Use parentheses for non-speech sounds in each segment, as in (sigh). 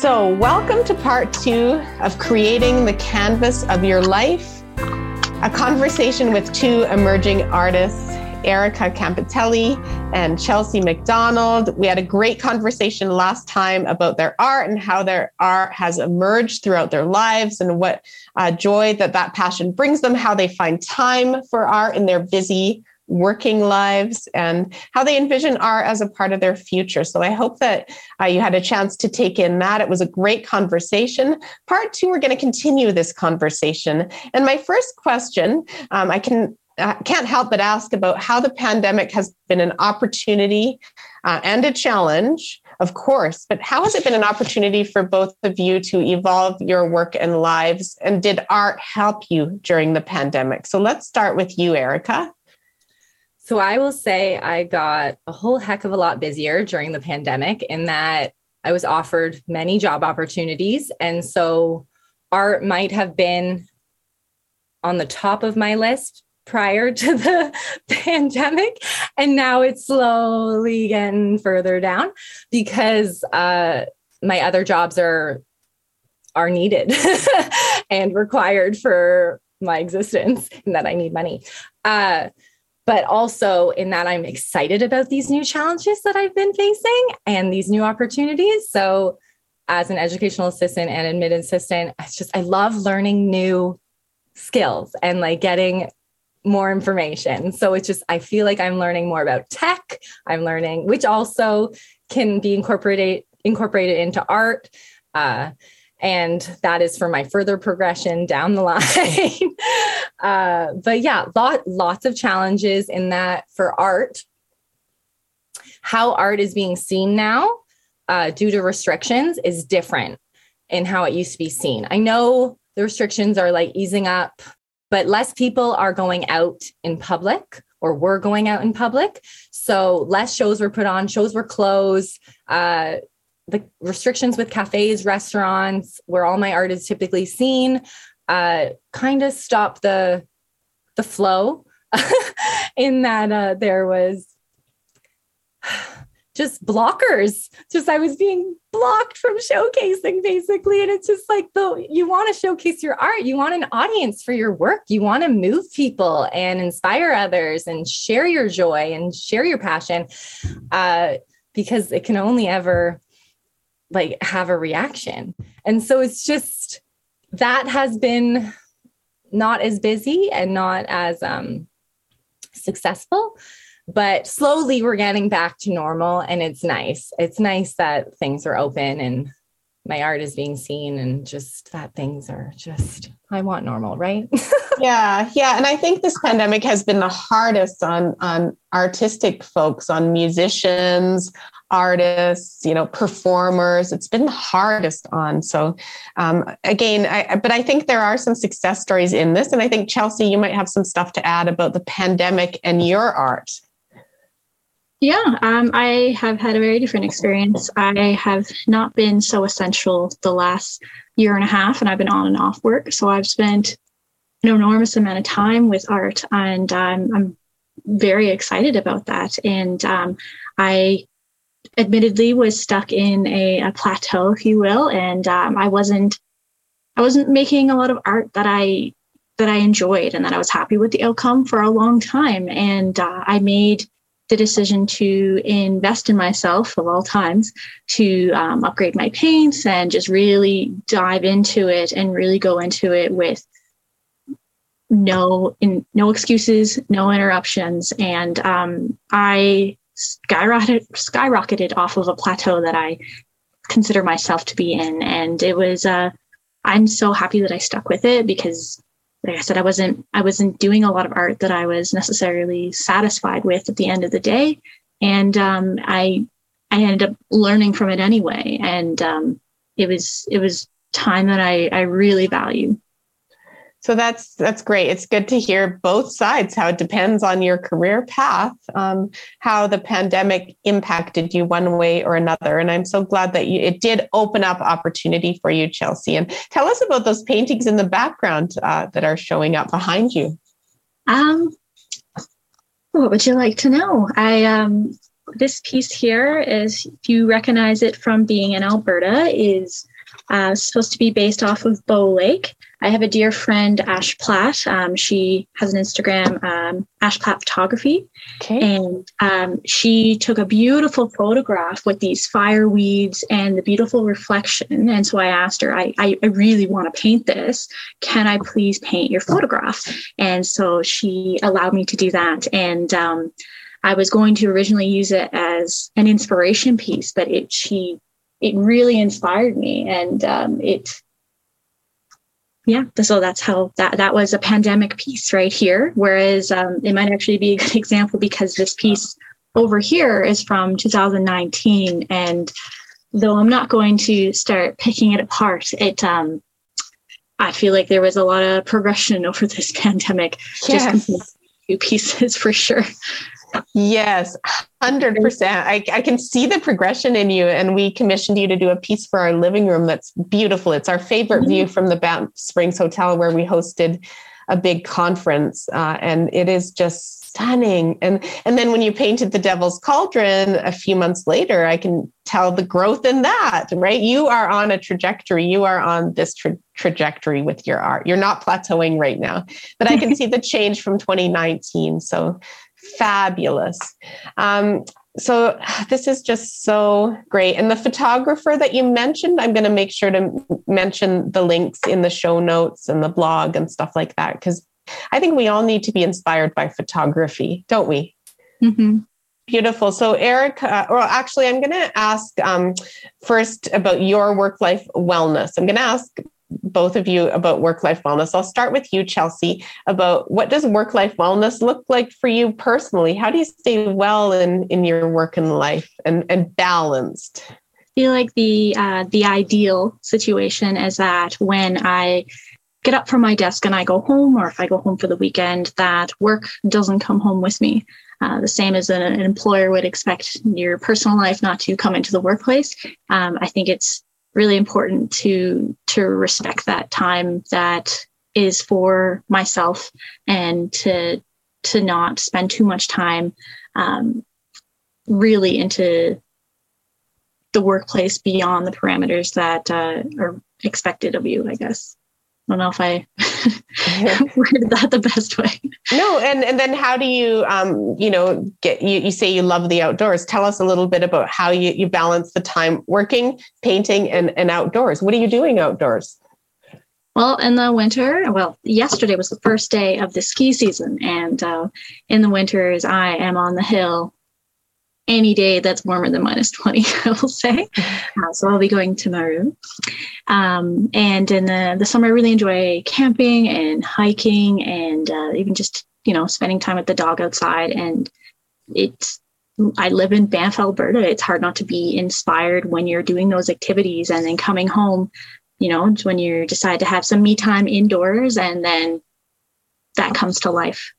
So, welcome to part two of creating the canvas of your life, a conversation with two emerging artists, Erica Campitelli and Chelsea McDonald. We had a great conversation last time about their art and how their art has emerged throughout their lives and what uh, joy that that passion brings them, how they find time for art in their busy working lives and how they envision art as a part of their future. So I hope that uh, you had a chance to take in that. It was a great conversation. Part two, we're going to continue this conversation. And my first question, um, I can I can't help but ask about how the pandemic has been an opportunity uh, and a challenge, of course, but how has it been an opportunity for both of you to evolve your work and lives? And did art help you during the pandemic? So let's start with you, Erica. So I will say I got a whole heck of a lot busier during the pandemic in that I was offered many job opportunities. And so art might have been on the top of my list prior to the (laughs) pandemic. And now it's slowly getting further down because uh, my other jobs are are needed (laughs) and required for my existence and that I need money. Uh, but also in that I'm excited about these new challenges that I've been facing and these new opportunities. So, as an educational assistant and admin assistant, it's just I love learning new skills and like getting more information. So it's just I feel like I'm learning more about tech. I'm learning, which also can be incorporated incorporated into art. Uh, and that is for my further progression down the line. (laughs) uh, but yeah, lot, lots of challenges in that for art. How art is being seen now uh, due to restrictions is different in how it used to be seen. I know the restrictions are like easing up, but less people are going out in public or were going out in public. So less shows were put on, shows were closed. Uh, the restrictions with cafes, restaurants, where all my art is typically seen, uh, kind of stop the the flow. (laughs) in that uh, there was (sighs) just blockers. Just I was being blocked from showcasing basically. And it's just like though you want to showcase your art, you want an audience for your work, you want to move people and inspire others and share your joy and share your passion. Uh, because it can only ever like have a reaction. And so it's just that has been not as busy and not as um, successful, but slowly we're getting back to normal and it's nice. It's nice that things are open and my art is being seen and just that things are just I want normal, right? (laughs) yeah, yeah, and I think this pandemic has been the hardest on on artistic folks, on musicians, artists, you know, performers. It's been the hardest on. So, um, again, I, but I think there are some success stories in this. And I think, Chelsea, you might have some stuff to add about the pandemic and your art. Yeah, um, I have had a very different experience. I have not been so essential the last year and a half, and I've been on and off work. So I've spent an enormous amount of time with art, and um, I'm very excited about that. And um, I admittedly was stuck in a, a plateau, if you will, and um, I wasn't I wasn't making a lot of art that I that I enjoyed and that I was happy with the outcome for a long time. And uh, I made the decision to invest in myself of all times to um, upgrade my paints and just really dive into it and really go into it with no in no excuses no interruptions and um, i skyrocketed skyrocketed off of a plateau that I consider myself to be in, and it was. Uh, I'm so happy that I stuck with it because, like I said, I wasn't I wasn't doing a lot of art that I was necessarily satisfied with at the end of the day, and um, I I ended up learning from it anyway, and um, it was it was time that I I really value. So that's that's great. It's good to hear both sides. How it depends on your career path, um, how the pandemic impacted you one way or another. And I'm so glad that you, it did open up opportunity for you, Chelsea. And tell us about those paintings in the background uh, that are showing up behind you. Um, what would you like to know? I um, this piece here is, if you recognize it from being in Alberta, is uh, supposed to be based off of Bow Lake. I have a dear friend, Ash Platt. Um, she has an Instagram, um, Ash Platt Photography. Okay. And um, she took a beautiful photograph with these fireweeds and the beautiful reflection. And so I asked her, I, I, I really want to paint this. Can I please paint your photograph? And so she allowed me to do that. And um, I was going to originally use it as an inspiration piece, but it she it really inspired me, and um, it yeah so that's how that that was a pandemic piece right here whereas um, it might actually be a good (laughs) example because this piece over here is from 2019 and though i'm not going to start picking it apart it um i feel like there was a lot of progression (laughs) over this (laughs) pandemic yes. just two pieces for sure Yes, 100%. I, I can see the progression in you. And we commissioned you to do a piece for our living room that's beautiful. It's our favorite mm-hmm. view from the Banff Springs Hotel where we hosted a big conference. Uh, and it is just stunning. And, and then when you painted the Devil's Cauldron a few months later, I can tell the growth in that, right? You are on a trajectory. You are on this tra- trajectory with your art. You're not plateauing right now, but I can (laughs) see the change from 2019. So fabulous. Um, so (sighs) this is just so great. And the photographer that you mentioned, I'm going to make sure to mention the links in the show notes and the blog and stuff like that, because I think we all need to be inspired by photography, don't we? Mm-hmm. Beautiful. So, Eric, uh, well, actually, I'm going to ask um, first about your work life wellness. I'm going to ask both of you about work life wellness. I'll start with you, Chelsea, about what does work life wellness look like for you personally? How do you stay well in, in your work and life and, and balanced? I feel like the uh, the ideal situation is that when I get up from my desk and I go home, or if I go home for the weekend, that work doesn't come home with me. Uh, the same as an, an, employer would expect your personal life not to come into the workplace. Um, I think it's really important to to respect that time that is for myself and to to not spend too much time um, really into the workplace beyond the parameters that uh, are expected of you i guess don't know if I (laughs) worded that the best way. No, and and then how do you um you know get you you say you love the outdoors. Tell us a little bit about how you you balance the time working, painting, and and outdoors. What are you doing outdoors? Well, in the winter, well, yesterday was the first day of the ski season, and uh, in the winters, I am on the hill any day that's warmer than minus 20, (laughs) I will say. Uh, so I'll be going to Meru. Um, and in the, the summer, I really enjoy camping and hiking and uh, even just, you know, spending time with the dog outside. And it's, I live in Banff, Alberta. It's hard not to be inspired when you're doing those activities and then coming home, you know, when you decide to have some me time indoors and then that comes to life.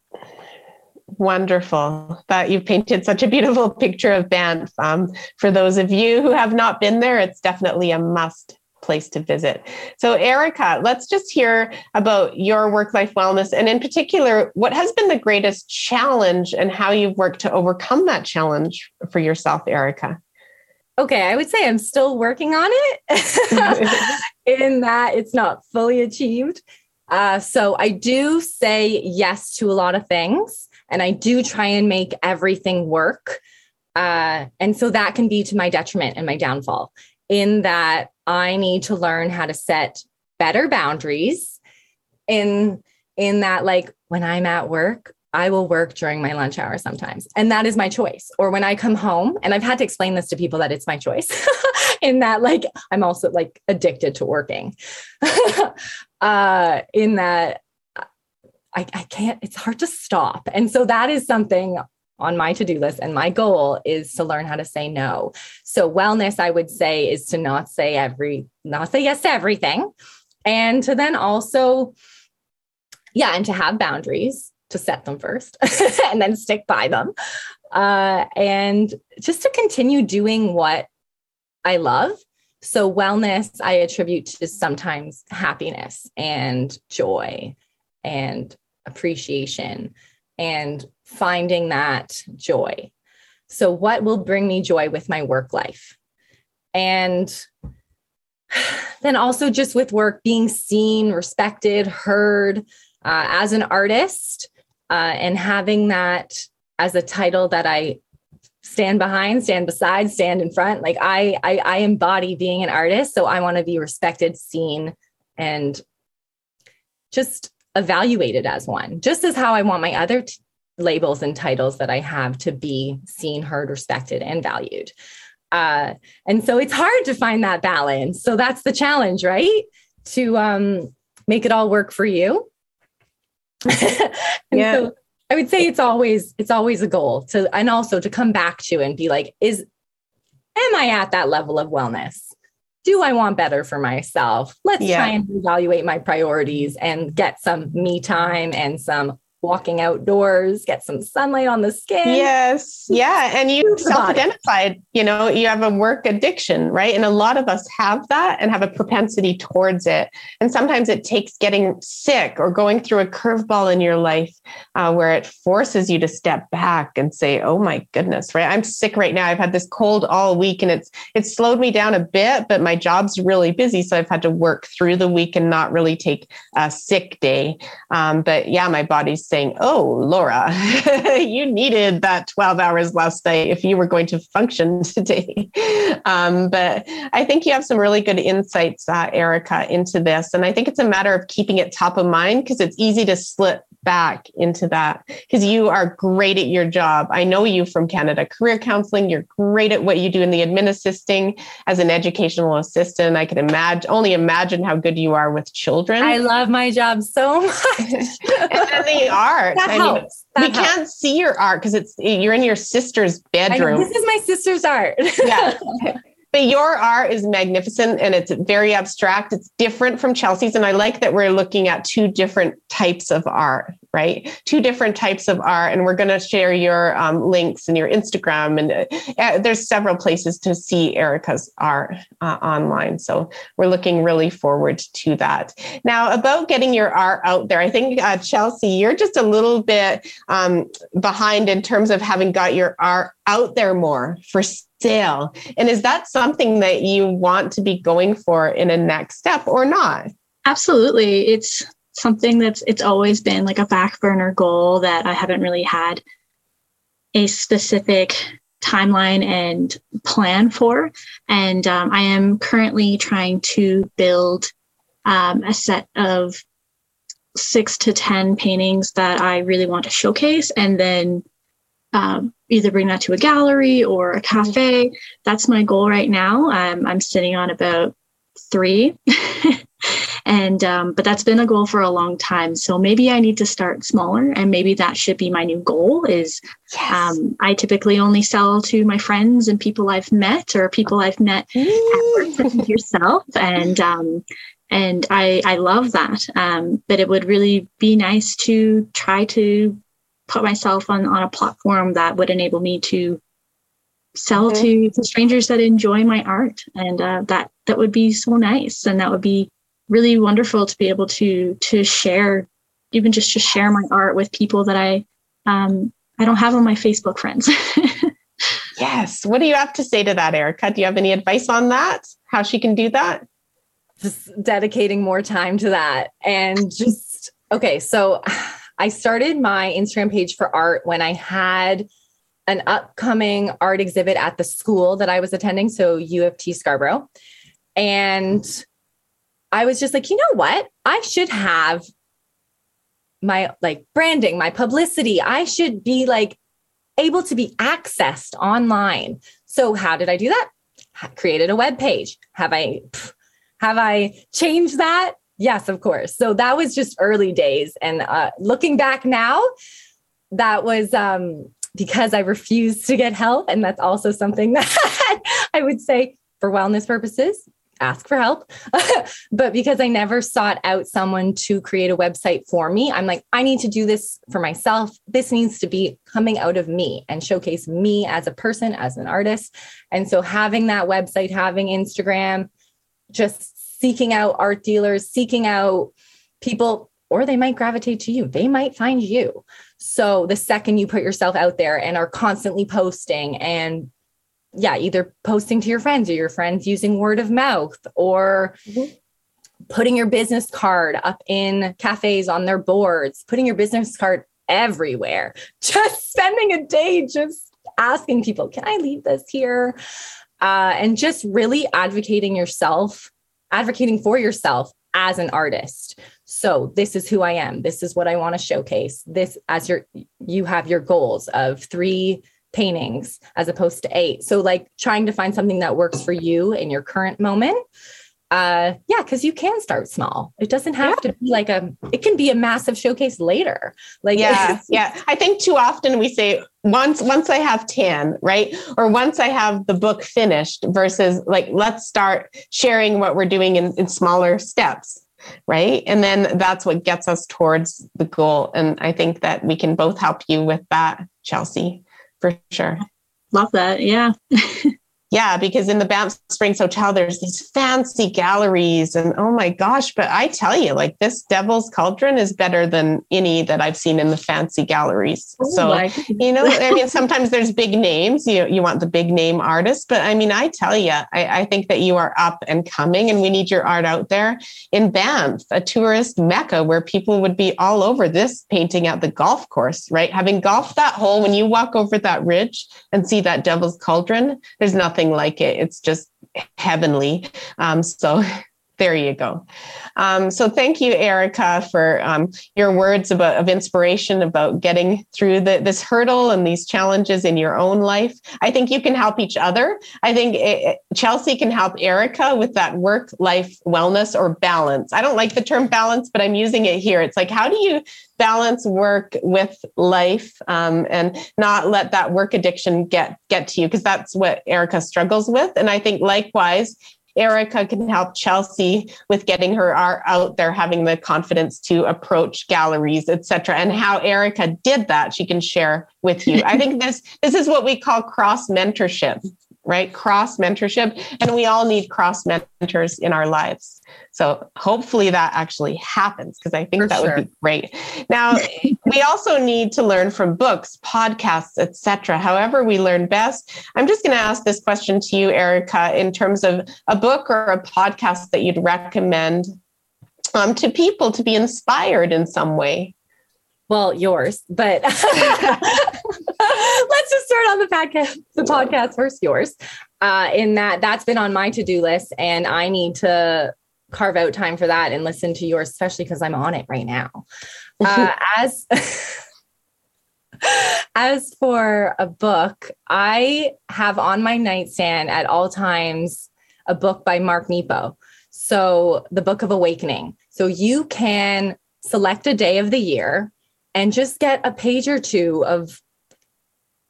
Wonderful that you've painted such a beautiful (laughs) picture of Banff. Um, for those of you who have not been there, it's definitely a must place to visit. So, Erica, let's just hear about your work life wellness and, in particular, what has been the greatest challenge and how you've worked to overcome that challenge for yourself, Erica. Okay, I would say I'm still working on it (laughs) in that it's not fully achieved. Uh, so, I do say yes to a lot of things and I do try and make everything work. Uh, and so that can be to my detriment and my downfall in that I need to learn how to set better boundaries in in that like when I'm at work, I will work during my lunch hour sometimes. And that is my choice. Or when I come home, and I've had to explain this to people that it's my choice (laughs) in that like I'm also like addicted to working. (laughs) uh in that I, I can't, it's hard to stop. And so that is something on my to-do list and my goal is to learn how to say no. So wellness I would say is to not say every not say yes to everything and to then also yeah and to have boundaries to set them first (laughs) and then stick by them. Uh, and just to continue doing what I love. So wellness I attribute to sometimes happiness and joy and appreciation and finding that joy. So, what will bring me joy with my work life? And (sighs) then also just with work, being seen, respected, heard uh, as an artist, uh, and having that as a title that I stand behind, stand beside, stand in front. Like I, I, I embody being an artist, so I want to be respected, seen, and just evaluated as one. Just as how I want my other t- labels and titles that I have to be seen, heard, respected, and valued. Uh, and so it's hard to find that balance. So that's the challenge, right? To um, make it all work for you. (laughs) yeah. So I would say it's always it's always a goal to and also to come back to and be like, is am I at that level of wellness? Do I want better for myself? Let's yeah. try and evaluate my priorities and get some me time and some walking outdoors, get some sunlight on the skin. Yes. Yeah. And you self identified, you know, you have a work addiction, right? And a lot of us have that and have a propensity towards it. And sometimes it takes getting sick or going through a curveball in your life uh, where it forces you to step back and say, oh my goodness, right? I'm sick right now. I've had this cold all week and it's, it's slowed me down a bit, but my job's really busy. So I've had to work through the week and not really take a sick day. Um, but yeah, my body's saying, Oh, Laura, (laughs) you needed that 12 hours last night if you were going to function (laughs) today. Um, but I think you have some really good insights, uh, Erica, into this. And I think it's a matter of keeping it top of mind because it's easy to slip back into that because you are great at your job. I know you from Canada Career Counseling. You're great at what you do in the admin assisting as an educational assistant. I can imagine only imagine how good you are with children. I love my job so (laughs) much. and then the art. That I helps. Mean, we helps. can't see your art because it's you're in your sister's bedroom. This is my sister's art. yeah. (laughs) But your art is magnificent and it's very abstract. It's different from Chelsea's. And I like that we're looking at two different types of art, right? Two different types of art. And we're going to share your um, links and your Instagram. And uh, there's several places to see Erica's art uh, online. So we're looking really forward to that. Now, about getting your art out there, I think, uh, Chelsea, you're just a little bit um, behind in terms of having got your art out there more for sale. And is that something that you want to be going for in a next step or not? Absolutely. It's something that's it's always been like a back burner goal that I haven't really had a specific timeline and plan for. And um, I am currently trying to build um, a set of six to 10 paintings that I really want to showcase and then um, either bring that to a gallery or a cafe. That's my goal right now. I'm sitting on about three. (laughs) and um, but that's been a goal for a long time. So maybe i need to start smaller and maybe that should be my new goal is yes. um, i typically only sell to my friends and people i've met or people i've met at yourself. And um, and i i love that. Um, but it would really be nice to try to put myself on on a platform that would enable me to sell to, to strangers that enjoy my art. And uh, that that would be so nice. And that would be really wonderful to be able to to share even just to share my art with people that i um, i don't have on my facebook friends. (laughs) Yes. What do you have to say to that erica? Do you have any advice on that? How she can do that? Just dedicating more time to that and just okay so I started my Instagram page for art when I had an upcoming art exhibit at the school that I was attending, so U of T Scarborough. And I was just like, you know what? I should have my like branding, my publicity. I should be like able to be accessed online. So how did I do that? I created a web page. Have I have I changed that? Yes, of course. So that was just early days. And uh, looking back now, that was um, because I refused to get help. And that's also something (laughs) that I would say for wellness purposes, ask for help. (laughs) but because I never sought out someone to create a website for me, I'm like, I need to do this for myself. This needs to be coming out of me and showcase me as a person, as an artist. And so having that website, having Instagram, just seeking out art dealers, seeking out people or they might gravitate to you. They might find you. So the second you put yourself out there and are constantly posting and yeah, either posting to your friends or your friends using word of mouth or mm-hmm. putting your business card up in cafes on their boards, putting your business card everywhere, (laughs) just spending a day just asking people, can I leave this here? Uh, and just really advocating yourself, advocating for yourself as an artist. So this is who I am. This is what I want to showcase. This as your you have your goals of three paintings as opposed to eight. So like trying to find something that works for you in your current moment. Uh yeah, because you can start small. It doesn't have yeah. to be like a it can be a massive showcase later. Like yeah, (laughs) yeah. I think too often we say once once I have 10, right? Or once I have the book finished versus like let's start sharing what we're doing in, in smaller steps right and then that's what gets us towards the goal and i think that we can both help you with that chelsea for sure. Love that. Yeah. (laughs) Yeah, because in the Banff Springs Hotel, there's these fancy galleries, and oh my gosh! But I tell you, like this Devil's Cauldron is better than any that I've seen in the fancy galleries. Oh so you know, I mean, (laughs) sometimes there's big names. You you want the big name artist, but I mean, I tell you, I, I think that you are up and coming, and we need your art out there in Banff, a tourist mecca where people would be all over this painting at the golf course, right? Having golfed that hole, when you walk over that ridge and see that Devil's Cauldron, there's nothing nothing like it. It's just heavenly. Um, so (laughs) there you go. Um, so thank you, Erica, for um, your words about of inspiration about getting through the, this hurdle and these challenges in your own life. I think you can help each other. I think it, Chelsea can help Erica with that work life wellness or balance. I don't like the term balance, but I'm using it here. It's like, how do you balance work with life um, and not let that work addiction get get to you because that's what erica struggles with and i think likewise erica can help chelsea with getting her art out there having the confidence to approach galleries etc and how erica did that she can share with you. I think this this is what we call cross mentorship right? Cross mentorship. And we all need cross mentors in our lives. So hopefully that actually happens because I think For that sure. would be great. Now, (laughs) we also need to learn from books, podcasts, etc. However we learn best. I'm just going to ask this question to you, Erica, in terms of a book or a podcast that you'd recommend um, to people to be inspired in some way. Well, yours, but (laughs) (laughs) let's just start on the podcast, the podcast first, yours. Uh, in that, that's been on my to-do list, and I need to carve out time for that and listen to yours, especially because I'm on it right now. (laughs) Uh, as as for a book, I have on my nightstand at all times a book by Mark Nepo. So, the Book of Awakening. So, you can select a day of the year and just get a page or two of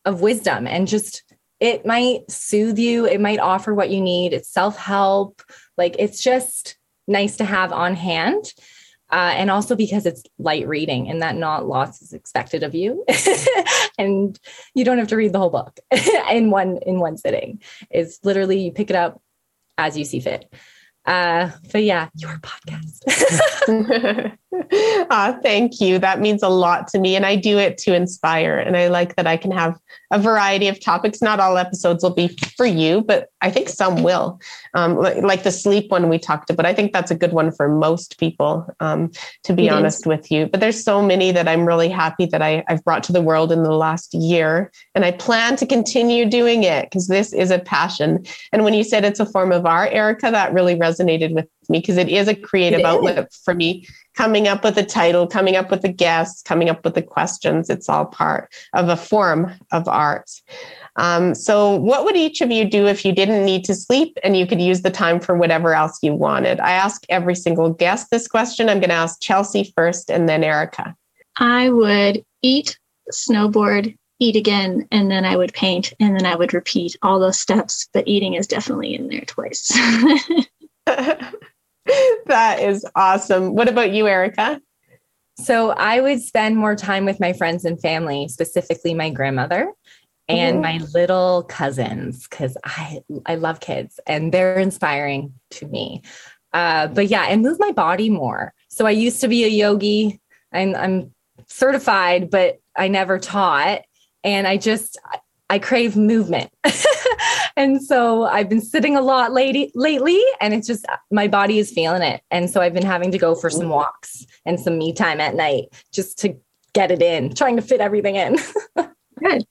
of wisdom and just it might soothe you. It might offer what you need. It's self-help. Like it's just nice to have on hand uh, and also because it's light reading and that not lots is expected of you. (laughs) And you don't have to read the whole book (laughs) in one in one sitting. It's literally you pick it up as you see fit. Uh, but yeah, your podcast. (laughs) uh, (laughs) thank you. That means a lot to me. And I do it to inspire. And I like that I can have a variety of topics. Not all episodes will be for you, but I think some will. Um, like, like, the sleep one we talked about. But I think that's a good one for most people, um, to be it honest is. with you. But there's so many that I'm really happy that I, I've brought to the world in the last year. And I plan to continue doing it because this is a passion. And when you said it's a form of art, Erica, that really resonated with me because it is a creative outlet for me coming up with a title, coming up with the guests, coming up with the questions. It's all part of a form of art. Um, so, what would each of you do if you didn't need to sleep and you could use the time for whatever else you wanted? I ask every single guest this question. I'm going to ask Chelsea first and then Erica. I would eat, snowboard, eat again, and then I would paint, and then I would repeat all those steps. But eating is definitely in there twice. (laughs) (laughs) (laughs) that is awesome. What about you, Erica? So I would spend more time with my friends and family, specifically my grandmother and mm-hmm. my little cousins, because I I love kids and they're inspiring to me. Uh, but yeah, and move my body more. So I used to be a yogi. I'm, I'm certified, but I never taught. And I just, I crave movement. (laughs) and so I've been sitting a lot lately lately and it's just my body is feeling it. And so I've been having to go for some walks and some me time at night just to get it in, trying to fit everything in. (laughs) Good.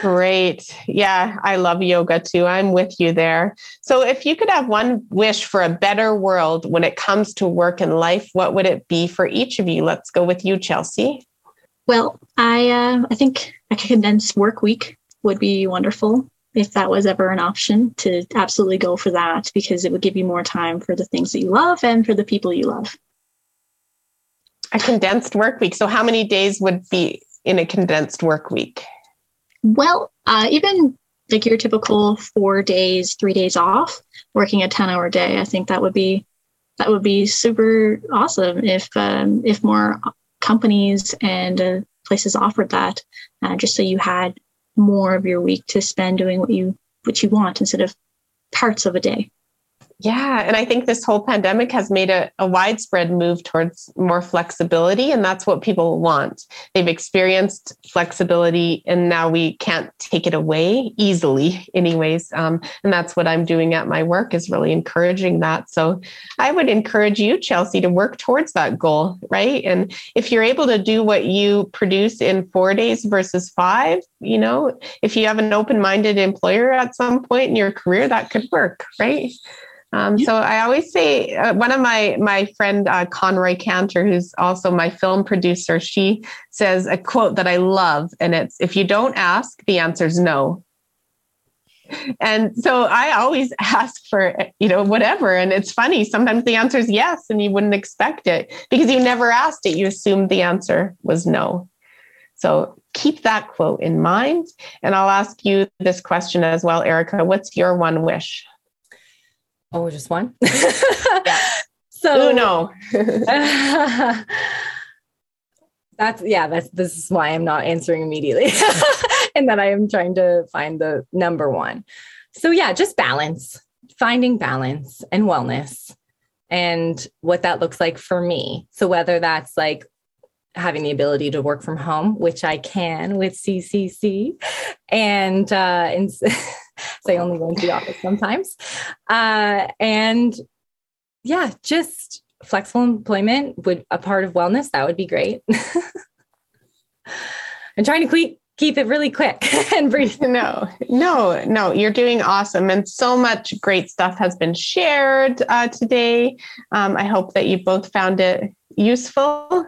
Great. Yeah, I love yoga too. I'm with you there. So, if you could have one wish for a better world when it comes to work and life, what would it be for each of you? Let's go with you, Chelsea. Well, I uh, I think a condensed work week would be wonderful if that was ever an option to absolutely go for that because it would give you more time for the things that you love and for the people you love. A condensed work week. So, how many days would be in a condensed work week? Well, uh, even like your typical four days, three days off, working a ten hour day, I think that would be that would be super awesome if um, if more companies and uh, places offered that, uh, just so you had more of your week to spend doing what you what you want instead of parts of a day. Yeah. And I think this whole pandemic has made a, a, widespread move towards more flexibility. And that's what people want. They've experienced flexibility and now we can't take it away easily, (laughs) anyways. Um, and that's what I'm doing at my work is really encouraging that. So I would encourage you, Chelsea, to work towards that goal, right? And if you're able to do what you produce in four days versus five, you know, if you have an open minded employer at some point in your career, that could work, right? Um, so I always say uh, one of my my friend uh, Conroy Cantor, who's also my film producer, she says a quote that I love, and it's "If you don't ask, the answer's no." And so I always (laughs) ask for you know whatever, and it's funny. Sometimes the answer is yes, and you wouldn't expect it because you never asked it. You assumed the answer was no. So keep that quote in mind, and I'll ask you this question as well, Erica. What's your one wish? Oh, just one? (laughs) yeah. So no. (laughs) that's yeah, that's this is why I'm not answering immediately. (laughs) and that I am trying to find the number one. So yeah, just balance, finding balance and wellness and what that looks like for me. So whether that's like having the ability to work from home, which I can with CCC, and uh, and so I only go into the office sometimes. Uh, and yeah, just flexible employment would a part of wellness. That would be great. (laughs) I'm trying to keep keep it really quick (laughs) and brief. (laughs) No, no, no, you're doing awesome. And so much great stuff has been shared uh, today. Um, I hope that you both found it useful,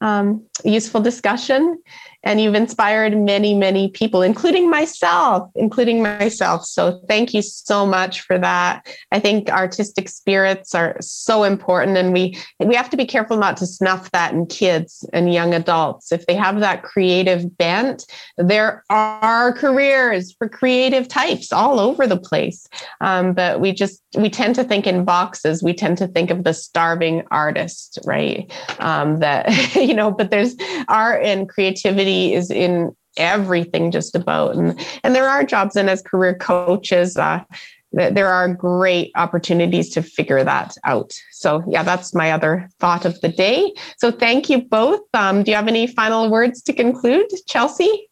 um, useful discussion and you've inspired many many people including myself including myself. So thank you so much for that. I think artistic spirits are so important and we we have to be careful not to snuff that in kids and young adults. If they have that creative bent there are careers for creative types all over the place. Um, but we just we tend to think in boxes. We tend to think of the starving artist right? Um, that (laughs) you know but there's art and creativity is in everything just about. And and there are jobs and as career coaches uh, there are great opportunities to figure that out. So yeah that's my other thought of the day. So thank you both. Um, do you have any final words to conclude chelsea?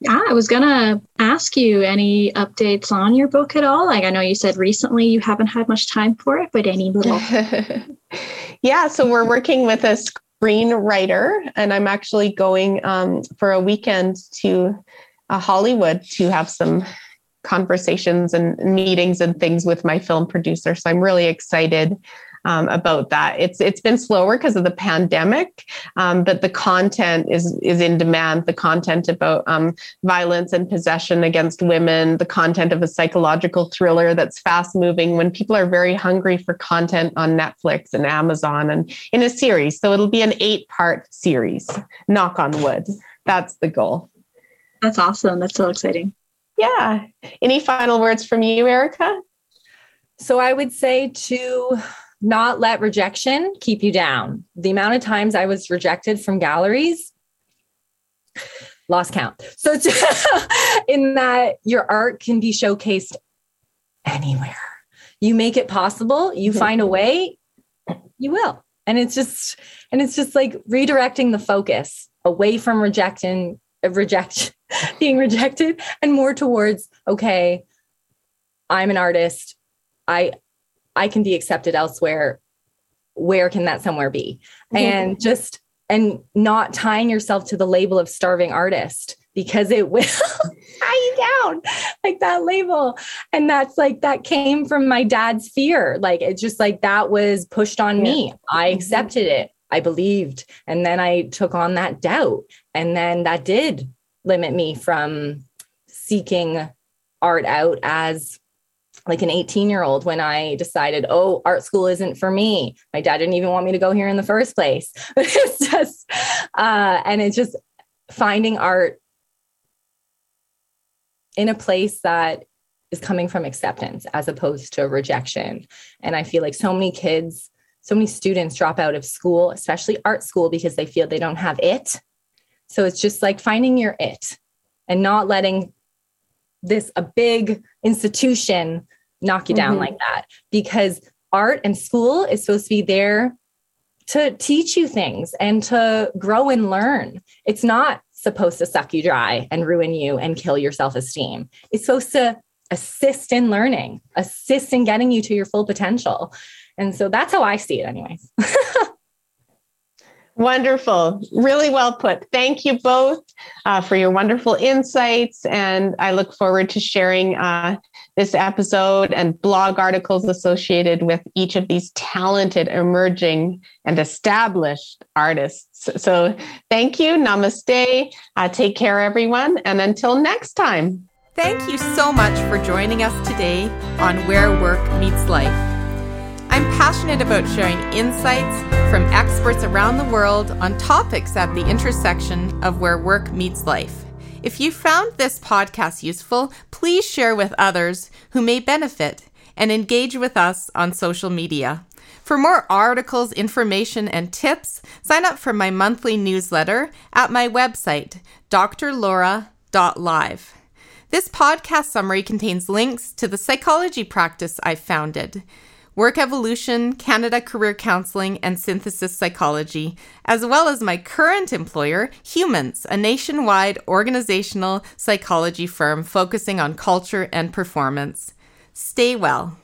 Yeah, I was gonna ask you any updates on your book at all. Like I know you said recently you haven't had much time for it, but any little (laughs) Yeah, so we're working with a screenwriter, and I'm actually going um, for a weekend to uh, Hollywood to have some conversations and meetings and things with my film producer. So I'm really excited um, about that. It's it's been slower because of the pandemic, um, but the content is is in demand. The content about um, violence and possession against women, the content of a psychological thriller that's fast moving. When people are very hungry for content on Netflix and Amazon and in a series, so it'll be an eight part series. Knock on wood. That's the goal. That's awesome. That's so exciting. Yeah. Any final words from you, Erica? So I would say to not let rejection keep you down. The amount of times I was rejected from galleries, lost count. So, (laughs) in that your art can be showcased anywhere. you make it possible, you mm-hmm. find a way, you will. And it's just, and it's just like redirecting the focus away from rejecting, reject, (laughs) being rejected and more towards, okay, I'm an artist. I, I can be accepted elsewhere. Where can that somewhere be? Mm-hmm. And just, and not tying yourself to the label of starving artist because it will (laughs) tie you down like that label. And that's like, that came from my dad's fear. Like, it's just like that was pushed on yeah. me. I mm-hmm. accepted it. I believed. And then I took on that doubt. And then that did limit me from seeking art out as like an 18 year old when I decided, oh, art school isn't for me. My dad didn't even want me to go here in the first place. (laughs) it's just, uh, and it's just finding art in a place that is coming from acceptance as opposed to rejection. And I feel like so many kids, so many students drop out of school, especially art school, because they feel they don't have it. So it's just like finding your it and not letting this a big institution knock you down mm-hmm. like that because art and school is supposed to be there to teach you things and to grow and learn. It's not supposed to suck you dry and ruin you and kill your self esteem. It's supposed to assist in learning, assist in getting you to your full potential. And so that's how I see it, anyways. (laughs) Wonderful. Really well put. Thank you both uh, for your wonderful insights. And I look forward to sharing uh, this episode and blog articles associated with each of these talented, emerging, and established artists. So thank you. Namaste. Uh, take care, everyone. And until next time. Thank you so much for joining us today on Where Work Meets Life. I'm passionate about sharing insights from experts around the world on topics at the intersection of where work meets life. If you found this podcast useful, please share with others who may benefit and engage with us on social media. For more articles, information, and tips, sign up for my monthly newsletter at my website, drlaura.live. This podcast summary contains links to the psychology practice I've founded. Work Evolution, Canada Career Counseling, and Synthesis Psychology, as well as my current employer, Humans, a nationwide organizational psychology firm focusing on culture and performance. Stay well.